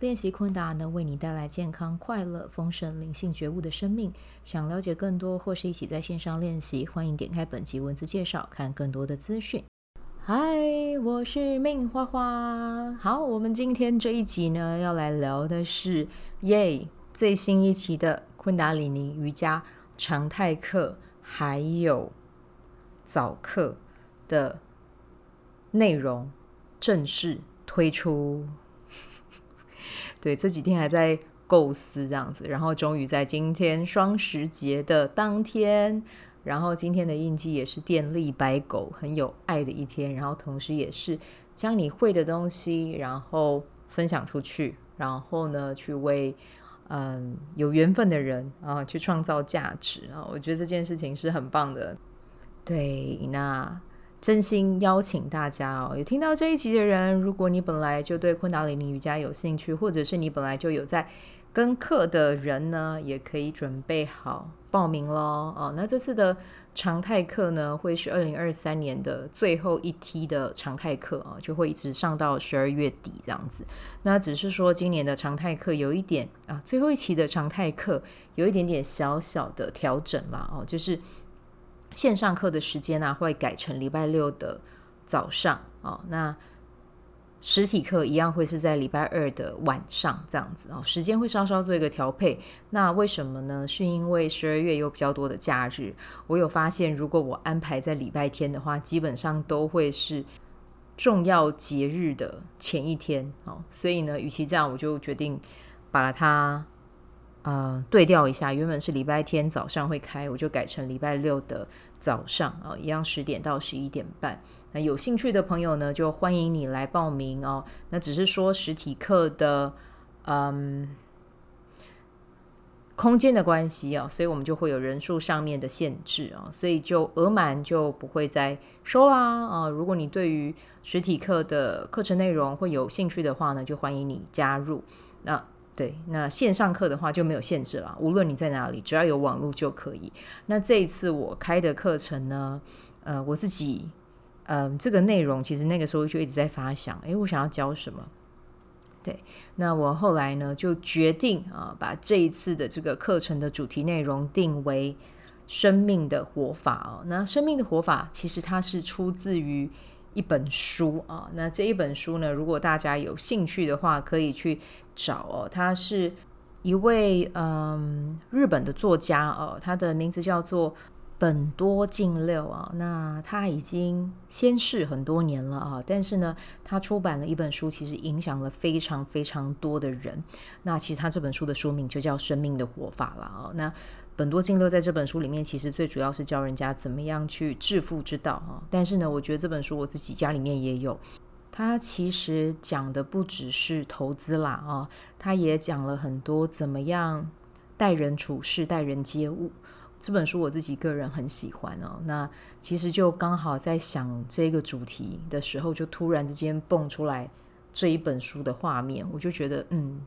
练习昆达能为你带来健康、快乐、丰盛、灵性觉悟的生命。想了解更多或是一起在线上练习，欢迎点开本集文字介绍，看更多的资讯。嗨，我是命花花。好，我们今天这一集呢，要来聊的是耶最新一期的昆达里尼瑜伽常态课，还有早课的内容正式推出。对，这几天还在构思这样子，然后终于在今天双十节的当天，然后今天的印记也是电力白狗，很有爱的一天，然后同时也是将你会的东西，然后分享出去，然后呢，去为嗯有缘分的人啊去创造价值啊，我觉得这件事情是很棒的。对，那。真心邀请大家哦，有听到这一集的人，如果你本来就对昆达里尼瑜伽有兴趣，或者是你本来就有在跟课的人呢，也可以准备好报名喽。哦，那这次的常态课呢，会是二零二三年的最后一梯的常态课啊，就会一直上到十二月底这样子。那只是说今年的常态课有一点啊，最后一期的常态课有一点点小小的调整啦。哦，就是。线上课的时间呢、会改成礼拜六的早上哦。那实体课一样会是在礼拜二的晚上这样子哦。时间会稍稍做一个调配。那为什么呢？是因为十二月有比较多的假日。我有发现，如果我安排在礼拜天的话，基本上都会是重要节日的前一天哦。所以呢，与其这样，我就决定把它。呃，对调一下，原本是礼拜天早上会开，我就改成礼拜六的早上啊，一样十点到十一点半。那有兴趣的朋友呢，就欢迎你来报名哦。那只是说实体课的嗯空间的关系啊，所以我们就会有人数上面的限制啊，所以就额满就不会再收啦啊。如果你对于实体课的课程内容会有兴趣的话呢，就欢迎你加入。那对，那线上课的话就没有限制了，无论你在哪里，只要有网络就可以。那这一次我开的课程呢，呃，我自己，嗯、这个内容其实那个时候就一直在发想，诶，我想要教什么？对，那我后来呢就决定啊，把这一次的这个课程的主题内容定为生命的活法哦。那生命的活法其实它是出自于。一本书啊，那这一本书呢，如果大家有兴趣的话，可以去找哦。他是一位嗯日本的作家哦，他的名字叫做本多静六啊。那他已经仙逝很多年了啊，但是呢，他出版了一本书，其实影响了非常非常多的人。那其实他这本书的书名就叫《生命的活法》了啊。那本多静六在这本书里面，其实最主要是教人家怎么样去致富之道啊。但是呢，我觉得这本书我自己家里面也有，它其实讲的不只是投资啦啊，它也讲了很多怎么样待人处事、待人接物。这本书我自己个人很喜欢哦。那其实就刚好在想这个主题的时候，就突然之间蹦出来这一本书的画面，我就觉得嗯，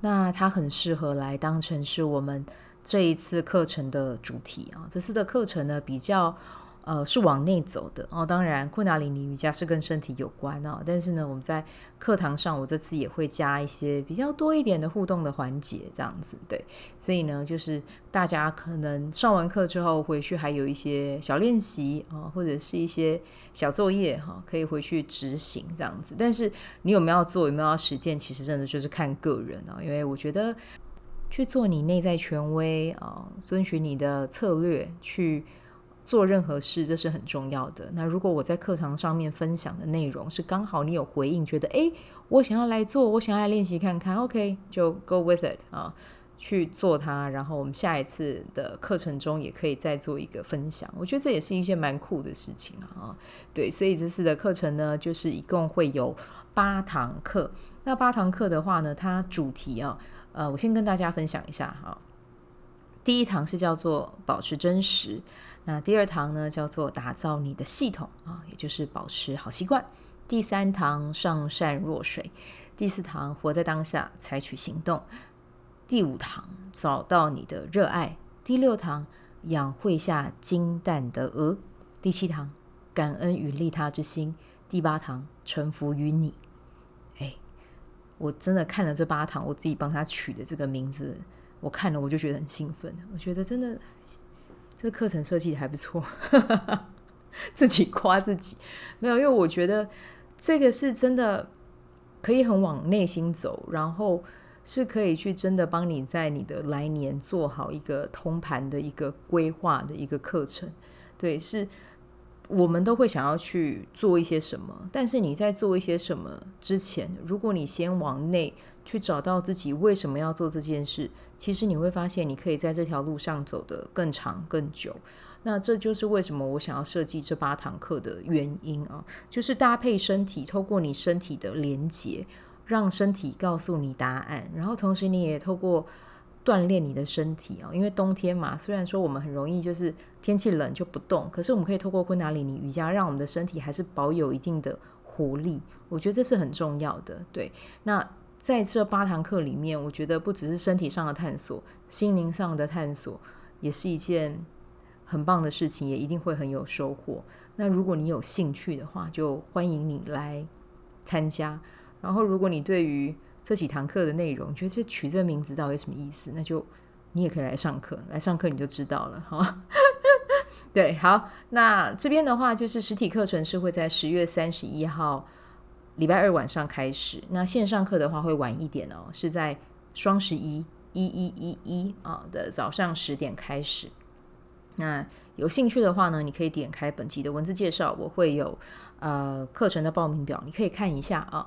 那它很适合来当成是我们。这一次课程的主题啊，这次的课程呢比较呃是往内走的哦。当然，昆达里尼瑜伽是跟身体有关哦，但是呢，我们在课堂上，我这次也会加一些比较多一点的互动的环节，这样子对。所以呢，就是大家可能上完课之后回去还有一些小练习啊，或者是一些小作业哈，可以回去执行这样子。但是你有没有做，有没有要实践，其实真的就是看个人啊，因为我觉得。去做你内在权威啊，遵循你的策略去做任何事，这是很重要的。那如果我在课堂上面分享的内容是刚好你有回应，觉得诶，我想要来做，我想要来练习看看，OK，就 go with it 啊，去做它。然后我们下一次的课程中也可以再做一个分享。我觉得这也是一件蛮酷的事情啊。对，所以这次的课程呢，就是一共会有八堂课。那八堂课的话呢，它主题啊。呃，我先跟大家分享一下哈。第一堂是叫做保持真实，那第二堂呢叫做打造你的系统啊，也就是保持好习惯。第三堂上善若水，第四堂活在当下，采取行动。第五堂找到你的热爱，第六堂养会下金蛋的鹅，第七堂感恩与利他之心，第八堂臣服于你。哎，我真的看了这八堂，我自己帮他取的这个名字，我看了我就觉得很兴奋。我觉得真的这个课程设计的还不错，自己夸自己没有，因为我觉得这个是真的可以很往内心走，然后。是可以去真的帮你在你的来年做好一个通盘的一个规划的一个课程，对，是我们都会想要去做一些什么，但是你在做一些什么之前，如果你先往内去找到自己为什么要做这件事，其实你会发现你可以在这条路上走得更长更久。那这就是为什么我想要设计这八堂课的原因啊，就是搭配身体，透过你身体的连接。让身体告诉你答案，然后同时你也透过锻炼你的身体啊，因为冬天嘛，虽然说我们很容易就是天气冷就不动，可是我们可以透过昆达里尼瑜伽，让我们的身体还是保有一定的活力。我觉得这是很重要的。对，那在这八堂课里面，我觉得不只是身体上的探索，心灵上的探索也是一件很棒的事情，也一定会很有收获。那如果你有兴趣的话，就欢迎你来参加。然后，如果你对于这几堂课的内容觉得这取这个名字到底什么意思，那就你也可以来上课，来上课你就知道了哈。对，好，那这边的话就是实体课程是会在十月三十一号礼拜二晚上开始，那线上课的话会晚一点哦，是在双十一一一一一啊的早上十点开始。那有兴趣的话呢，你可以点开本集的文字介绍，我会有呃课程的报名表，你可以看一下啊。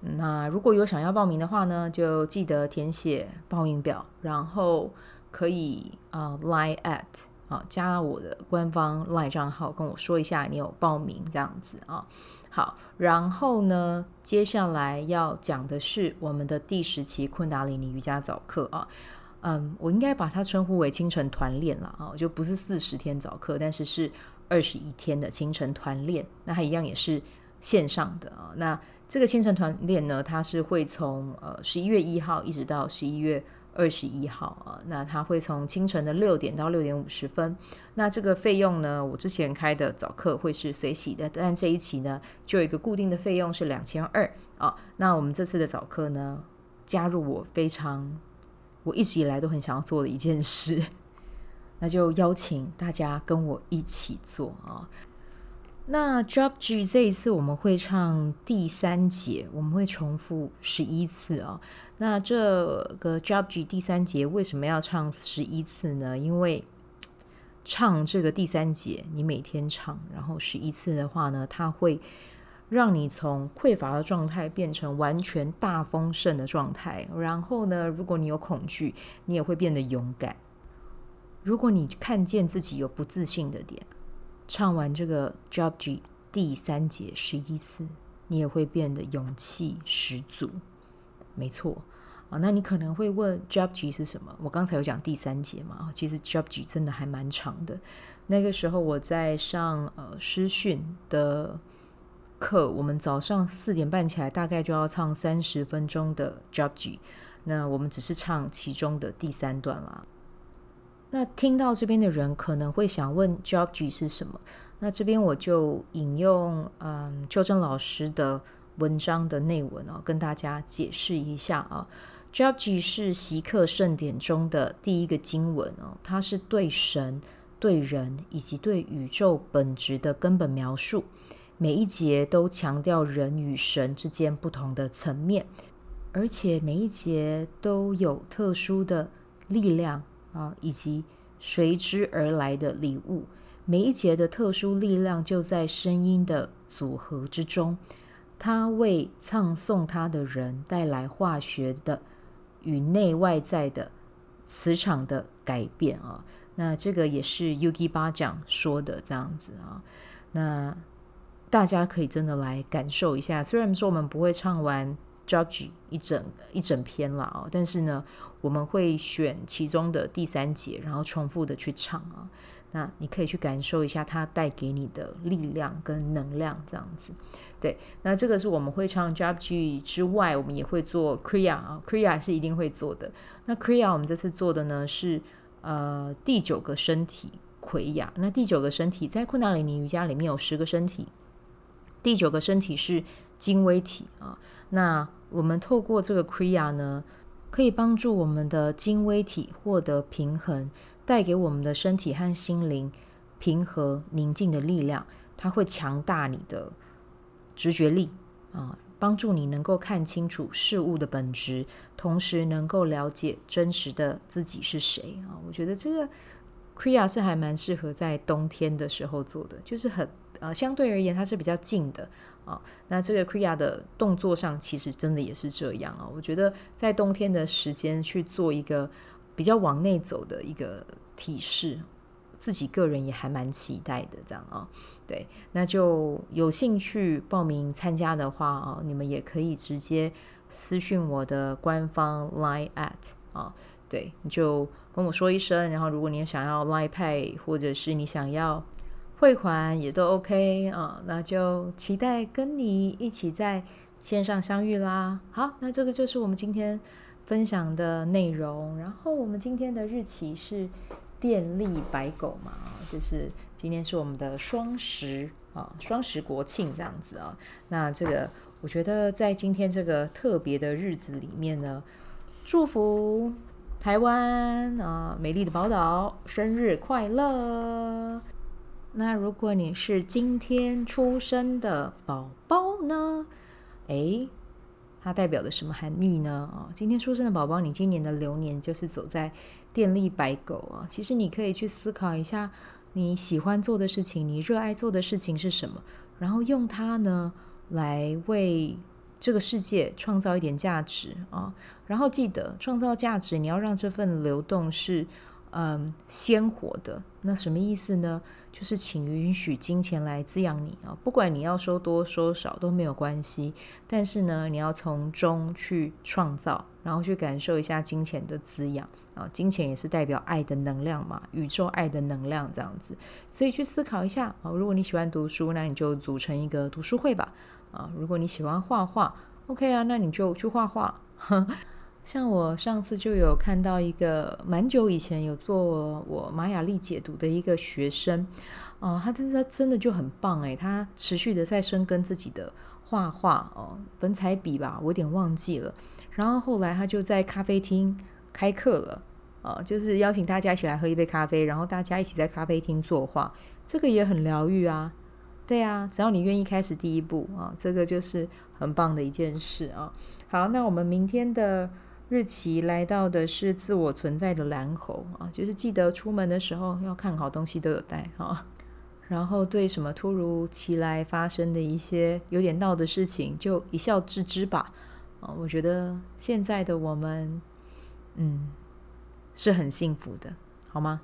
那如果有想要报名的话呢，就记得填写报名表，然后可以啊、line at 啊加我的官方 line 账号跟我说一下你有报名这样子啊。好，然后呢，接下来要讲的是我们的第十期昆达里尼瑜伽早课啊。嗯，我应该把它称呼为清晨团练了啊，就不是四十天早课，但是是二十一天的清晨团练。那它一样也是线上的啊。那这个清晨团练呢，它是会从呃十一月一号一直到十一月二十一号啊。那它会从清晨的六点到六点五十分。那这个费用呢，我之前开的早课会是随喜的，但这一期呢就有一个固定的费用是两千二啊。那我们这次的早课呢，加入我非常我一直以来都很想要做的一件事，那就邀请大家跟我一起做啊。那 Job G 这一次我们会唱第三节，我们会重复十一次啊。那这个 Job G 第三节为什么要唱十一次呢？因为唱这个第三节，你每天唱，然后十一次的话呢，它会让你从匮乏的状态变成完全大丰盛的状态。然后呢，如果你有恐惧，你也会变得勇敢。如果你看见自己有不自信的点。唱完这个 Jobji 第三节十一次，你也会变得勇气十足。没错啊，那你可能会问 Jobji 是什么？我刚才有讲第三节嘛，其实 Jobji 真的还蛮长的。那个时候我在上呃师训的课，我们早上四点半起来，大概就要唱三十分钟的 Jobji。那我们只是唱其中的第三段啦。那听到这边的人可能会想问，Jobgi 是什么？那这边我就引用嗯秋真老师的文章的内文哦，跟大家解释一下啊。Jobgi 是习课圣典中的第一个经文哦，它是对神、对人以及对宇宙本质的根本描述。每一节都强调人与神之间不同的层面，而且每一节都有特殊的力量。啊，以及随之而来的礼物，每一节的特殊力量就在声音的组合之中。它为唱诵它的人带来化学的与内外在的磁场的改变啊。那这个也是 Yogi Bhajan 说的这样子啊。那大家可以真的来感受一下。虽然说我们不会唱完 Jobji 一整一整篇了啊，但是呢，我们会选其中的第三节，然后重复的去唱啊。那你可以去感受一下它带给你的力量跟能量，这样子。对，那这个是我们会唱 Jobji 之外，我们也会做 Kriya 啊，Kriya 是一定会做的。那 Kriya 我们这次做的呢是呃第九个身体奎亚。那第九个身体在昆达里尼瑜伽里面有十个身体，第九个身体是精微体啊。那我们透过这个 Kriya 呢，可以帮助我们的精微体获得平衡。带给我们的身体和心灵平和宁静的力量，它会强大你的直觉力啊，帮助你能够看清楚事物的本质，同时能够了解真实的自己是谁啊。我觉得这个 Kriya 是还蛮适合在冬天的时候做的，就是很呃相对而言它是比较静的啊。那这个 Kriya 的动作上其实真的也是这样啊。我觉得在冬天的时间去做一个。比较往内走的一个体式，自己个人也还蛮期待的，这样啊、对，那就有兴趣报名参加的话啊、你们也可以直接私讯我的官方 Line at 啊、对，你就跟我说一声，然后如果你想要 lie 派或者是你想要汇款也都 OK 啊、那就期待跟你一起在线上相遇啦。好，那这个就是我们今天。分享的内容，然后我们今天的日期是电力白狗嘛，就是今天是我们的双十啊，双十国庆这样子啊。那这个我觉得在今天这个特别的日子里面呢，祝福台湾啊，美丽的宝岛生日快乐。那如果你是今天出生的宝宝呢，诶。它代表的什么含义呢？啊，今天出生的宝宝，你今年的流年就是走在电力白狗啊。其实你可以去思考一下，你喜欢做的事情，你热爱做的事情是什么，然后用它呢来为这个世界创造一点价值啊。然后记得创造价值，你要让这份流动是。嗯，鲜活的。那什么意思呢？就是请允许金钱来滋养你啊，不管你要收多收少都没有关系。但是呢，你要从中去创造，然后去感受一下金钱的滋养啊。金钱也是代表爱的能量嘛，宇宙爱的能量这样子。所以去思考一下啊，如果你喜欢读书，那你就组成一个读书会吧。啊，如果你喜欢画画，OK 啊，那你就去画画。像我上次就有看到一个蛮久以前有做我玛雅历解读的一个学生，哦，他真的真的就很棒诶，他持续的在深耕自己的画画哦，粉彩笔吧，我有点忘记了。然后后来他就在咖啡厅开课了，哦，就是邀请大家一起来喝一杯咖啡，然后大家一起在咖啡厅作画，这个也很疗愈啊。对啊，只要你愿意开始第一步啊，这个就是很棒的一件事啊。好，那我们明天的。日期来到的是自我存在的蓝猴啊，就是记得出门的时候要看好东西都有带哈，然后对什么突如其来发生的一些有点闹的事情，就一笑置之吧啊。我觉得现在的我们，嗯，是很幸福的，好吗？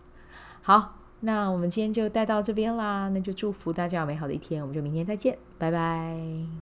好，那我们今天就带到这边啦，那就祝福大家有美好的一天，我们就明天再见，拜拜。